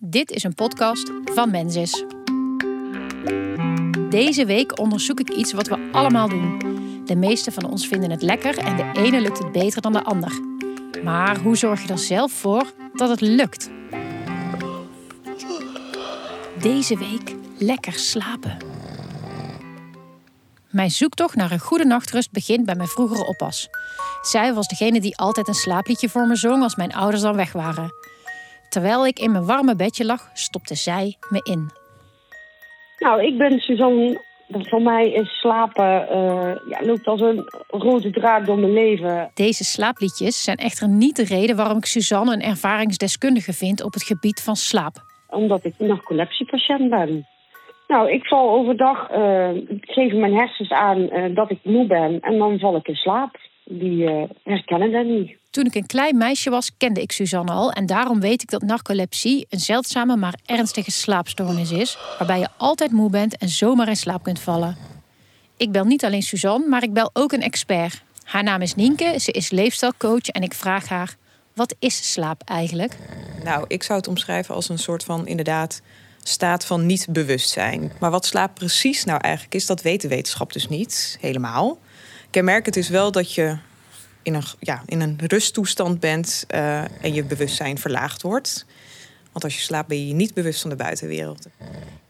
Dit is een podcast van Mensis. Deze week onderzoek ik iets wat we allemaal doen. De meeste van ons vinden het lekker en de ene lukt het beter dan de ander. Maar hoe zorg je er zelf voor dat het lukt? Deze week lekker slapen. Mijn zoektocht naar een goede nachtrust begint bij mijn vroegere oppas. Zij was degene die altijd een slaapliedje voor me zong als mijn ouders dan weg waren. Terwijl ik in mijn warme bedje lag, stopte zij me in. Nou, ik ben Suzanne. Voor mij is slapen uh, ja, loopt als een rode draad door mijn leven. Deze slaapliedjes zijn echter niet de reden waarom ik Suzanne een ervaringsdeskundige vind op het gebied van slaap. Omdat ik narcolepsiepatiënt ben. Nou, ik val overdag, uh, geven mijn hersens aan uh, dat ik moe ben en dan val ik in slaap. Die uh, herkennen dat niet. Toen ik een klein meisje was, kende ik Suzanne al. En daarom weet ik dat narcolepsie een zeldzame maar ernstige slaapstoornis is. Waarbij je altijd moe bent en zomaar in slaap kunt vallen. Ik bel niet alleen Suzanne, maar ik bel ook een expert. Haar naam is Nienke, ze is leefstijlcoach en ik vraag haar: wat is slaap eigenlijk? Nou, ik zou het omschrijven als een soort van inderdaad staat van niet bewustzijn. Maar wat slaap precies nou eigenlijk is, dat weet de wetenschap dus niet helemaal. Kenmerkend is wel dat je in een, ja, in een rusttoestand bent uh, en je bewustzijn verlaagd wordt. Want als je slaapt ben je niet bewust van de buitenwereld.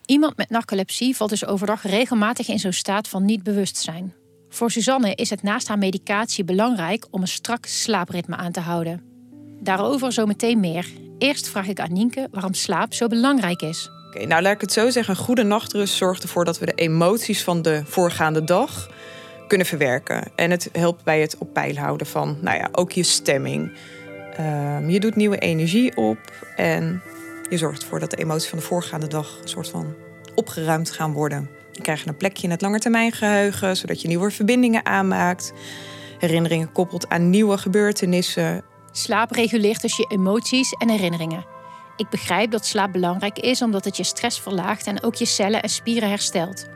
Iemand met narcolepsie valt dus overdag regelmatig in zo'n staat van niet bewustzijn. Voor Suzanne is het naast haar medicatie belangrijk om een strak slaapritme aan te houden. Daarover zometeen meer. Eerst vraag ik aan Nienke waarom slaap zo belangrijk is. Oké, nou laat ik het zo zeggen. Een goede nachtrust zorgt ervoor dat we de emoties van de voorgaande dag kunnen verwerken. En het helpt bij het op peil houden van, nou ja, ook je stemming. Um, je doet nieuwe energie op en je zorgt ervoor dat de emoties van de voorgaande dag een soort van opgeruimd gaan worden. Je krijgt een plekje in het langetermijngeheugen, zodat je nieuwe verbindingen aanmaakt. Herinneringen koppelt aan nieuwe gebeurtenissen. Slaap reguleert dus je emoties en herinneringen. Ik begrijp dat slaap belangrijk is omdat het je stress verlaagt en ook je cellen en spieren herstelt.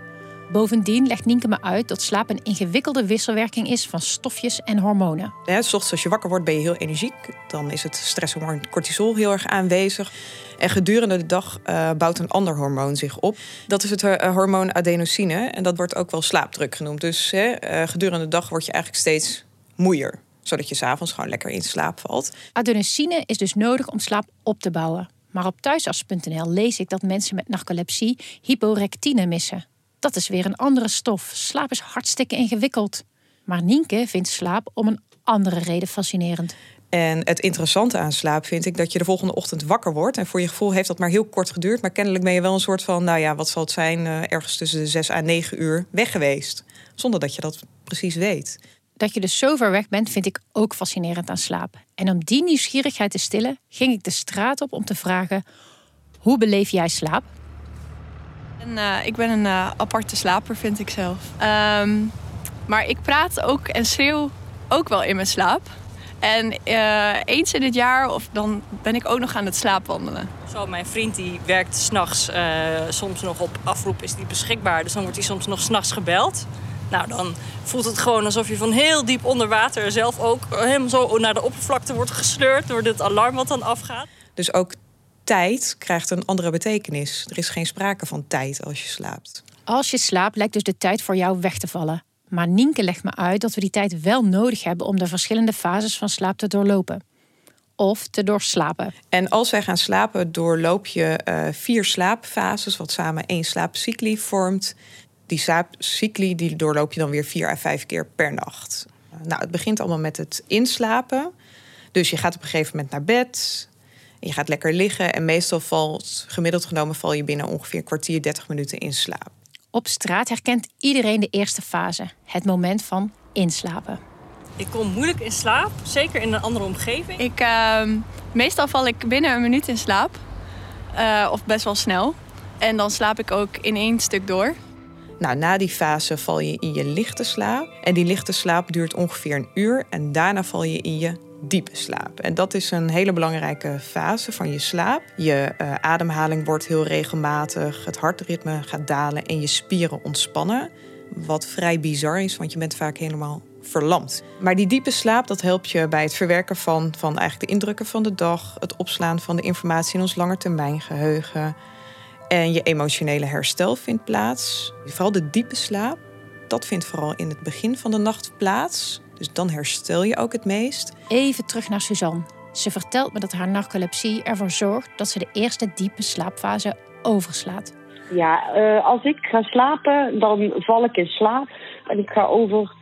Bovendien legt Nienke me uit dat slaap een ingewikkelde wisselwerking is van stofjes en hormonen. Ja, ochtends als je wakker wordt ben je heel energiek. Dan is het stresshormoon cortisol heel erg aanwezig. En gedurende de dag uh, bouwt een ander hormoon zich op. Dat is het uh, hormoon adenosine. En dat wordt ook wel slaapdruk genoemd. Dus uh, gedurende de dag word je eigenlijk steeds moeier. Zodat je s'avonds gewoon lekker in slaap valt. Adenosine is dus nodig om slaap op te bouwen. Maar op thuisarts.nl lees ik dat mensen met narcolepsie hyporectine missen. Dat is weer een andere stof. Slaap is hartstikke ingewikkeld. Maar Nienke vindt slaap om een andere reden fascinerend. En het interessante aan slaap vind ik dat je de volgende ochtend wakker wordt. En voor je gevoel heeft dat maar heel kort geduurd. Maar kennelijk ben je wel een soort van, nou ja, wat zal het zijn, uh, ergens tussen de 6 à 9 uur weg geweest. Zonder dat je dat precies weet. Dat je dus zo ver weg bent, vind ik ook fascinerend aan slaap. En om die nieuwsgierigheid te stillen, ging ik de straat op om te vragen: hoe beleef jij slaap? En, uh, ik ben een uh, aparte slaper, vind ik zelf. Um, maar ik praat ook en schreeuw ook wel in mijn slaap. En uh, eens in het jaar of dan ben ik ook nog aan het slaapwandelen. Zo, mijn vriend die werkt s'nachts soms nog op afroep is die beschikbaar. Dus dan wordt hij soms nog s'nachts gebeld. Nou, dan voelt het gewoon alsof je van heel diep onder water zelf ook helemaal zo naar de oppervlakte wordt gesleurd door dit alarm wat dan afgaat. Dus ook tijd krijgt een andere betekenis. Er is geen sprake van tijd als je slaapt. Als je slaapt, lijkt dus de tijd voor jou weg te vallen. Maar Nienke legt me uit dat we die tijd wel nodig hebben om de verschillende fases van slaap te doorlopen. Of te doorslapen. En als wij gaan slapen, doorloop je uh, vier slaapfases, wat samen één slaapcycli vormt. Die slaapcycli die doorloop je dan weer vier à vijf keer per nacht. Nou, het begint allemaal met het inslapen. Dus je gaat op een gegeven moment naar bed. Je gaat lekker liggen en meestal valt, gemiddeld genomen, val je binnen ongeveer een kwartier, 30 minuten in slaap. Op straat herkent iedereen de eerste fase, het moment van inslapen. Ik kom moeilijk in slaap, zeker in een andere omgeving. Ik, uh, meestal val ik binnen een minuut in slaap, uh, of best wel snel. En dan slaap ik ook in één stuk door. Nou, na die fase val je in je lichte slaap. En die lichte slaap duurt ongeveer een uur. En daarna val je in je diepe slaap. En dat is een hele belangrijke fase van je slaap. Je uh, ademhaling wordt heel regelmatig, het hartritme gaat dalen en je spieren ontspannen. Wat vrij bizar is, want je bent vaak helemaal verlamt. Maar die diepe slaap, dat helpt je bij het verwerken van, van eigenlijk de indrukken van de dag, het opslaan van de informatie in ons langetermijngeheugen. En je emotionele herstel vindt plaats. Vooral de diepe slaap, dat vindt vooral in het begin van de nacht plaats. Dus dan herstel je ook het meest. Even terug naar Suzanne. Ze vertelt me dat haar narcolepsie ervoor zorgt dat ze de eerste diepe slaapfase overslaat. Ja, uh, als ik ga slapen, dan val ik in slaap en ik ga over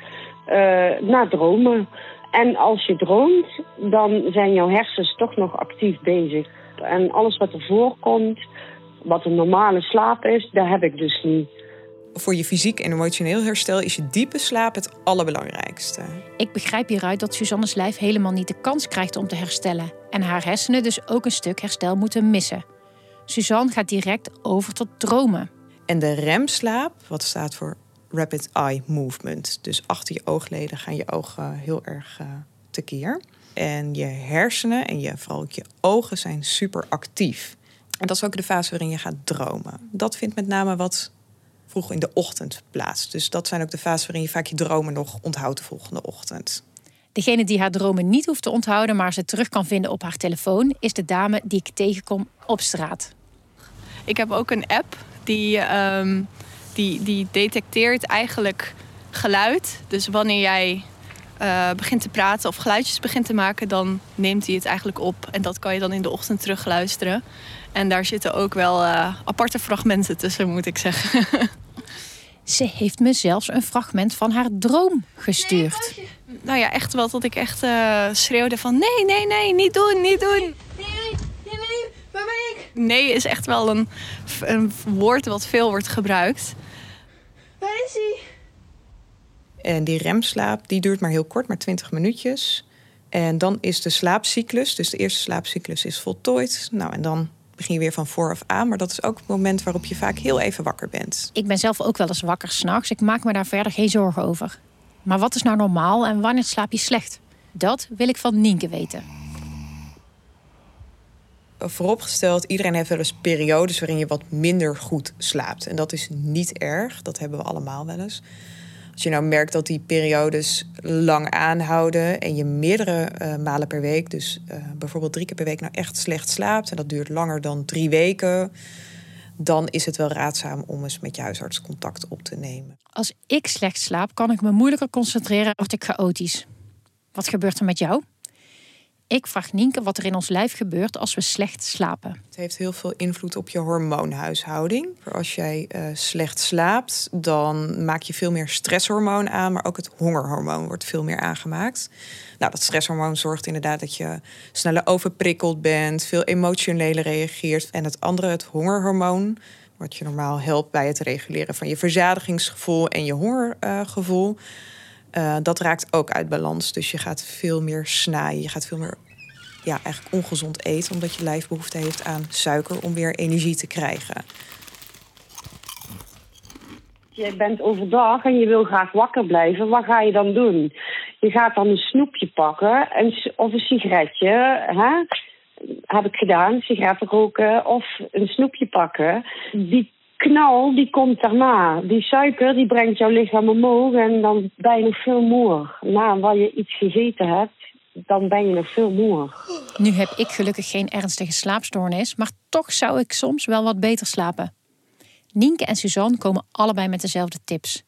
uh, naar dromen. En als je droomt, dan zijn jouw hersens toch nog actief bezig. En alles wat er voorkomt, wat een normale slaap is, dat heb ik dus niet. Voor je fysiek en emotioneel herstel is je diepe slaap het allerbelangrijkste. Ik begrijp hieruit dat Suzanne's lijf helemaal niet de kans krijgt om te herstellen. En haar hersenen dus ook een stuk herstel moeten missen. Suzanne gaat direct over tot dromen. En de remslaap, wat staat voor Rapid Eye Movement. Dus achter je oogleden gaan je ogen heel erg uh, tekeer. En je hersenen en je, vooral ook je ogen zijn super actief. En dat is ook de fase waarin je gaat dromen. Dat vindt met name wat vroeg in de ochtend plaats. Dus dat zijn ook de fases waarin je vaak je dromen nog onthoudt de volgende ochtend. Degene die haar dromen niet hoeft te onthouden, maar ze terug kan vinden op haar telefoon, is de dame die ik tegenkom op straat. Ik heb ook een app die, um, die, die detecteert eigenlijk geluid. Dus wanneer jij uh, begint te praten of geluidjes begint te maken, dan neemt hij het eigenlijk op. En dat kan je dan in de ochtend terugluisteren. En daar zitten ook wel uh, aparte fragmenten tussen, moet ik zeggen. Ze heeft me zelfs een fragment van haar droom gestuurd. Nee, nou ja, echt wel dat ik echt uh, schreeuwde van... nee, nee, nee, niet doen, niet doen. Nee, nee, nee, waar ben ik? Nee is echt wel een, een woord wat veel wordt gebruikt. Waar is hij? En die remslaap die duurt maar heel kort, maar 20 minuutjes. En dan is de slaapcyclus, dus de eerste slaapcyclus is voltooid. Nou, en dan begin je weer van vooraf aan. Maar dat is ook het moment waarop je vaak heel even wakker bent. Ik ben zelf ook wel eens wakker s'nachts. Ik maak me daar verder geen zorgen over. Maar wat is nou normaal en wanneer slaap je slecht? Dat wil ik van Nienke weten. Vooropgesteld, iedereen heeft wel eens periodes waarin je wat minder goed slaapt. En dat is niet erg, dat hebben we allemaal wel eens. Als je nou merkt dat die periodes lang aanhouden en je meerdere uh, malen per week, dus uh, bijvoorbeeld drie keer per week, nou echt slecht slaapt en dat duurt langer dan drie weken, dan is het wel raadzaam om eens met je huisarts contact op te nemen. Als ik slecht slaap, kan ik me moeilijker concentreren, word ik chaotisch. Wat gebeurt er met jou? Ik vraag Nienke wat er in ons lijf gebeurt als we slecht slapen. Het heeft heel veel invloed op je hormoonhuishouding. Als jij uh, slecht slaapt, dan maak je veel meer stresshormoon aan, maar ook het hongerhormoon wordt veel meer aangemaakt. Nou, dat stresshormoon zorgt inderdaad dat je sneller overprikkeld bent, veel emotioneler reageert. En het andere, het hongerhormoon, wat je normaal helpt bij het reguleren van je verzadigingsgevoel en je hongergevoel. Uh, dat raakt ook uit balans. Dus je gaat veel meer snijden. Je gaat veel meer ja, eigenlijk ongezond eten, omdat je lijf behoefte heeft aan suiker om weer energie te krijgen. Je bent overdag en je wil graag wakker blijven. Wat ga je dan doen? Je gaat dan een snoepje pakken en, of een sigaretje. Hè? Heb ik gedaan, sigaretten roken of een snoepje pakken. Die knal, die komt daarna. Die suiker, die brengt jouw lichaam omhoog en dan ben je nog veel moer. Na wat je iets gegeten hebt, dan ben je nog veel moer. Nu heb ik gelukkig geen ernstige slaapstoornis, maar toch zou ik soms wel wat beter slapen. Nienke en Suzanne komen allebei met dezelfde tips.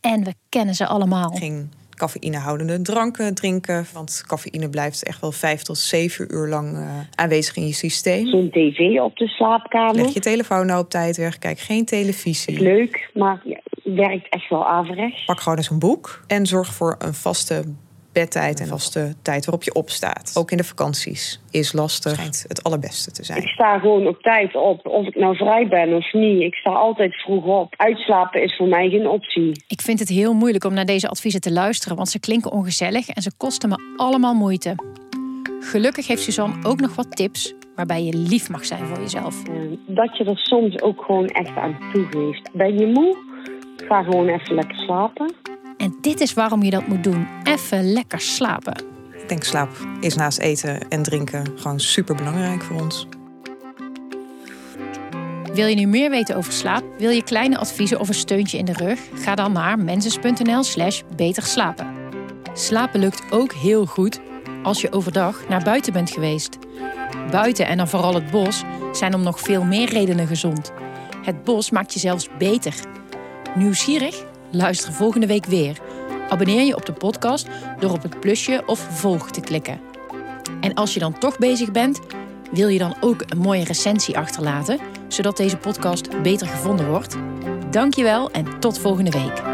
En we kennen ze allemaal. Ging cafeïnehoudende dranken drinken. Want cafeïne blijft echt wel vijf tot zeven uur lang uh, aanwezig in je systeem. Zo'n tv op de slaapkamer. Leg je telefoon nou op tijd weg. Kijk geen televisie. Leuk, maar werkt echt wel averechts. Pak gewoon eens een boek. En zorg voor een vaste bedtijd en vaste tijd waarop je opstaat. Ook in de vakanties is lastig. Schijnt het allerbeste te zijn. Ik sta gewoon op tijd op, of ik nou vrij ben of niet. Ik sta altijd vroeg op. Uitslapen is voor mij geen optie. Ik vind het heel moeilijk om naar deze adviezen te luisteren, want ze klinken ongezellig en ze kosten me allemaal moeite. Gelukkig heeft Suzanne ook nog wat tips waarbij je lief mag zijn voor jezelf. Dat je er soms ook gewoon echt aan toegeeft. Ben je moe? Ga gewoon even lekker slapen. En dit is waarom je dat moet doen. Even lekker slapen. Ik denk slaap is naast eten en drinken gewoon super belangrijk voor ons. Wil je nu meer weten over slaap? Wil je kleine adviezen of een steuntje in de rug? Ga dan naar menses.nl slash beter slapen. Slapen lukt ook heel goed als je overdag naar buiten bent geweest. Buiten en dan vooral het bos zijn om nog veel meer redenen gezond. Het bos maakt je zelfs beter. Nieuwsgierig? Luister volgende week weer. Abonneer je op de podcast door op het plusje of volg te klikken. En als je dan toch bezig bent, wil je dan ook een mooie recensie achterlaten, zodat deze podcast beter gevonden wordt? Dankjewel en tot volgende week.